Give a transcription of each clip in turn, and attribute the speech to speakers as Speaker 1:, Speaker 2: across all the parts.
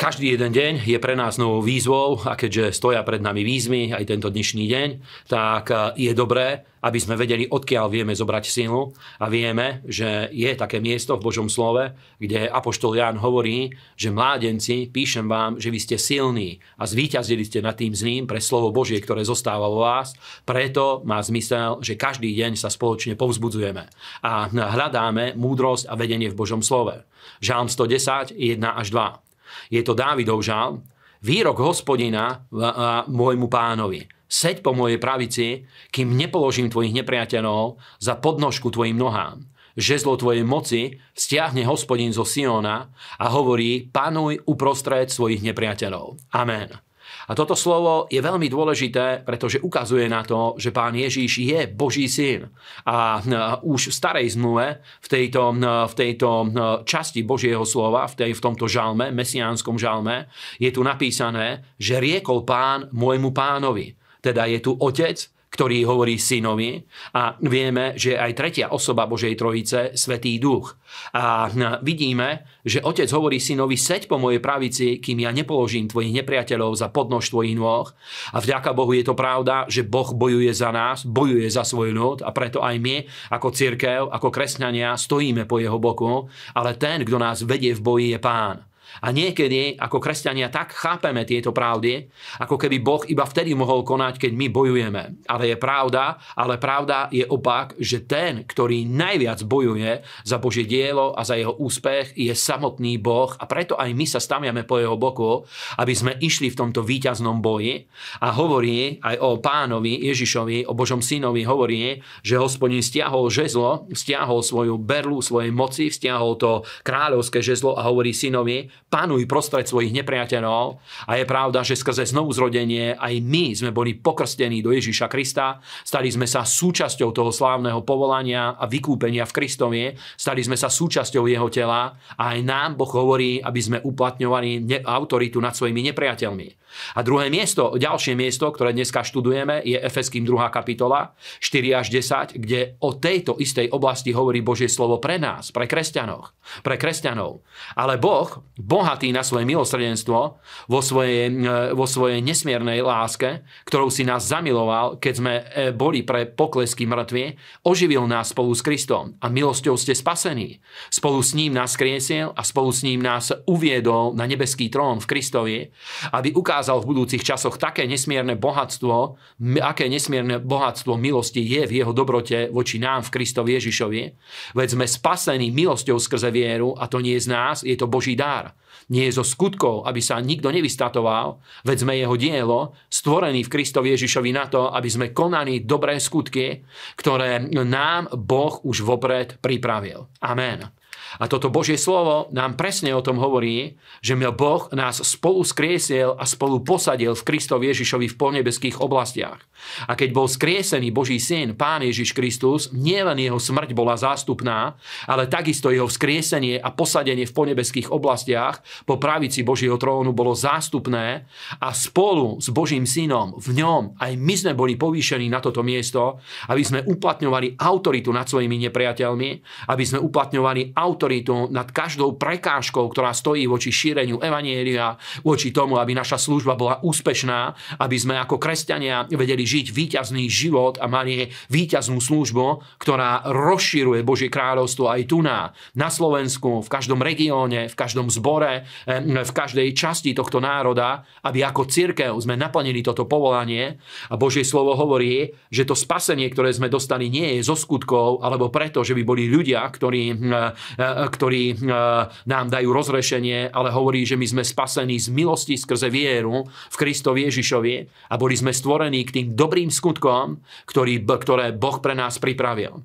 Speaker 1: každý jeden deň je pre nás novou výzvou a keďže stoja pred nami výzvy aj tento dnešný deň, tak e, je dobré, aby sme vedeli, odkiaľ vieme zobrať silu a vieme, že je také miesto v Božom slove, kde Apoštol Ján hovorí, že mládenci, píšem vám, že vy ste silní a zvíťazili ste nad tým zlým pre slovo Božie, ktoré zostáva vo vás. Preto má zmysel, že každý deň sa spoločne povzbudzujeme a hľadáme múdrosť a vedenie v Božom slove. Žálm 110, 1 až 2. Je to Dávidov žal. Výrok hospodina môjmu pánovi. Seď po mojej pravici, kým nepoložím tvojich nepriateľov za podnožku tvojim nohám. Žezlo tvojej moci stiahne hospodin zo Siona a hovorí, panuj uprostred svojich nepriateľov. Amen. A toto slovo je veľmi dôležité, pretože ukazuje na to, že pán Ježíš je Boží syn. A už v starej zmluve, v tejto, v tejto časti Božieho slova, v, tej, v tomto žalme, mesiánskom žalme, je tu napísané, že riekol pán môjmu pánovi. Teda je tu otec, ktorý hovorí synovi a vieme, že aj tretia osoba Božej Trojice, Svetý Duch. A vidíme, že otec hovorí synovi, seď po mojej pravici, kým ja nepoložím tvojich nepriateľov za podnož tvojich nôh. A vďaka Bohu je to pravda, že Boh bojuje za nás, bojuje za svoj ľud a preto aj my, ako církev, ako kresťania, stojíme po jeho boku, ale ten, kto nás vedie v boji, je pán. A niekedy ako kresťania tak chápeme tieto pravdy, ako keby Boh iba vtedy mohol konať, keď my bojujeme. Ale je pravda, ale pravda je opak, že ten, ktorý najviac bojuje za Božie dielo a za jeho úspech, je samotný Boh a preto aj my sa staviame po jeho boku, aby sme išli v tomto víťaznom boji. A hovorí aj o pánovi Ježišovi, o Božom synovi, hovorí, že hospodin stiahol žezlo, stiahol svoju berlu svojej moci, stiahol to kráľovské žezlo a hovorí synovi, panuj prostred svojich nepriateľov. A je pravda, že skrze znovu zrodenie aj my sme boli pokrstení do Ježiša Krista, stali sme sa súčasťou toho slávneho povolania a vykúpenia v Kristovi, stali sme sa súčasťou jeho tela a aj nám Boh hovorí, aby sme uplatňovali autoritu nad svojimi nepriateľmi. A druhé miesto, ďalšie miesto, ktoré dneska študujeme, je Efeským 2. kapitola 4 až 10, kde o tejto istej oblasti hovorí Božie slovo pre nás, pre kresťanov. Pre kresťanov. Ale Boh, bohatý na svoje milosrdenstvo, vo svojej, e, vo svojej nesmiernej láske, ktorou si nás zamiloval, keď sme e, boli pre poklesky mŕtvi, oživil nás spolu s Kristom a milosťou ste spasení. Spolu s ním nás kriesil a spolu s ním nás uviedol na nebeský trón v Kristovi, aby ukázal v budúcich časoch také nesmierne bohatstvo, aké nesmierne bohatstvo milosti je v jeho dobrote voči nám v Kristovi Ježišovi. Veď sme spasení milosťou skrze vieru a to nie z nás, je to Boží dar nie zo skutkov, aby sa nikto nevystatoval, veď sme jeho dielo, stvorený v Kristovi Ježišovi na to, aby sme konali dobré skutky, ktoré nám Boh už vopred pripravil. Amen. A toto Božie slovo nám presne o tom hovorí, že Boh nás spolu skriesiel a spolu posadil v Kristovi Ježišovi v polnebeských oblastiach. A keď bol skriesený Boží syn, Pán Ježiš Kristus, nielen jeho smrť bola zástupná, ale takisto jeho vzkriesenie a posadenie v polnebeských oblastiach po pravici Božieho trónu bolo zástupné a spolu s Božím synom v ňom aj my sme boli povýšení na toto miesto, aby sme uplatňovali autoritu nad svojimi nepriateľmi, aby sme uplatňovali autoritu autoritu nad každou prekážkou, ktorá stojí voči šíreniu evanielia, voči tomu, aby naša služba bola úspešná, aby sme ako kresťania vedeli žiť víťazný život a mali víťaznú službu, ktorá rozširuje Božie kráľovstvo aj tu na, na Slovensku, v každom regióne, v každom zbore, v každej časti tohto národa, aby ako církev sme naplnili toto povolanie. A Božie slovo hovorí, že to spasenie, ktoré sme dostali, nie je zo skutkov, alebo preto, že by boli ľudia, ktorí ktorí e, nám dajú rozrešenie, ale hovorí, že my sme spasení z milosti skrze vieru v Kristovi Ježišovi a boli sme stvorení k tým dobrým skutkom, ktorý, ktoré Boh pre nás pripravil.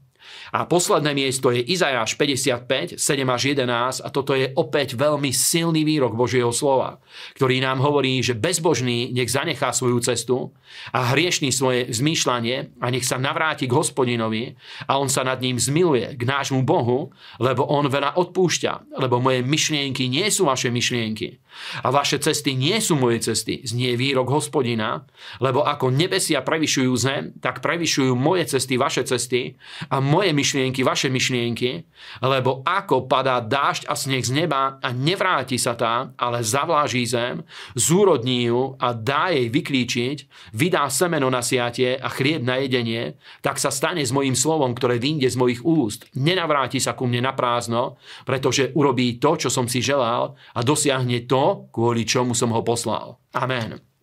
Speaker 1: A posledné miesto je Izajáš 55, 7 až 11 a toto je opäť veľmi silný výrok Božieho slova, ktorý nám hovorí, že bezbožný nech zanechá svoju cestu a hriešný svoje zmýšľanie a nech sa navráti k hospodinovi a on sa nad ním zmiluje k nášmu Bohu, lebo on veľa odpúšťa, lebo moje myšlienky nie sú vaše myšlienky a vaše cesty nie sú moje cesty, znie výrok hospodina, lebo ako nebesia prevyšujú zem, tak prevyšujú moje cesty, vaše cesty a moje myšlienky, vaše myšlienky, lebo ako padá dážď a sneh z neba a nevráti sa tam, ale zavláží zem, zúrodní ju a dá jej vyklíčiť, vydá semeno na siatie a chlieb na jedenie, tak sa stane s mojím slovom, ktoré vyjde z mojich úst. Nenavráti sa ku mne na prázdno, pretože urobí to, čo som si želal a dosiahne to, kvôli čomu som ho poslal. Amen.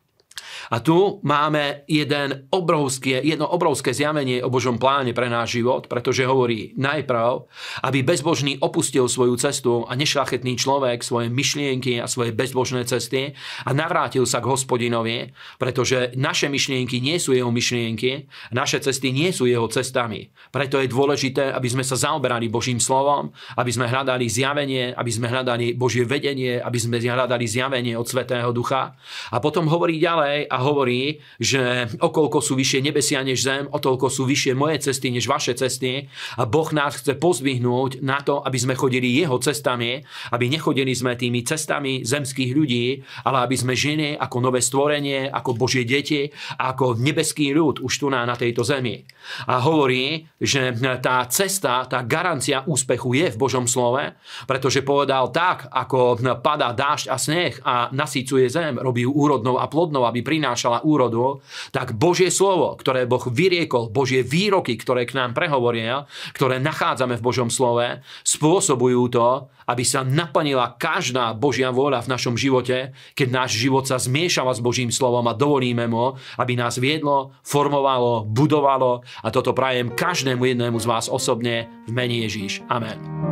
Speaker 1: A tu máme jeden obrovské, jedno obrovské zjavenie o Božom pláne pre náš život, pretože hovorí najprv, aby bezbožný opustil svoju cestu a nešlachetný človek svoje myšlienky a svoje bezbožné cesty a navrátil sa k hospodinovi, pretože naše myšlienky nie sú jeho myšlienky, naše cesty nie sú jeho cestami. Preto je dôležité, aby sme sa zaoberali Božím slovom, aby sme hľadali zjavenie, aby sme hľadali Božie vedenie, aby sme hľadali zjavenie od Svetého Ducha. A potom hovorí ďalej a hovorí, že okolko sú vyššie nebesia než zem, o toľko sú vyššie moje cesty než vaše cesty a Boh nás chce pozvihnúť na to, aby sme chodili jeho cestami, aby nechodili sme tými cestami zemských ľudí, ale aby sme žili ako nové stvorenie, ako Božie deti, ako nebeský ľud už tu na, na tejto zemi. A hovorí, že tá cesta, tá garancia úspechu je v Božom slove, pretože povedal tak, ako padá dážď a sneh a nasycuje zem, robí ju úrodnou a plodnou, aby prinášal prinášala úrodu, tak Božie slovo, ktoré Boh vyriekol, Božie výroky, ktoré k nám prehovoril, ktoré nachádzame v Božom slove, spôsobujú to, aby sa naplnila každá Božia vôľa v našom živote, keď náš život sa zmiešava s Božím slovom a dovolíme mu, aby nás viedlo, formovalo, budovalo a toto prajem každému jednému z vás osobne v mene Ježíš. Amen.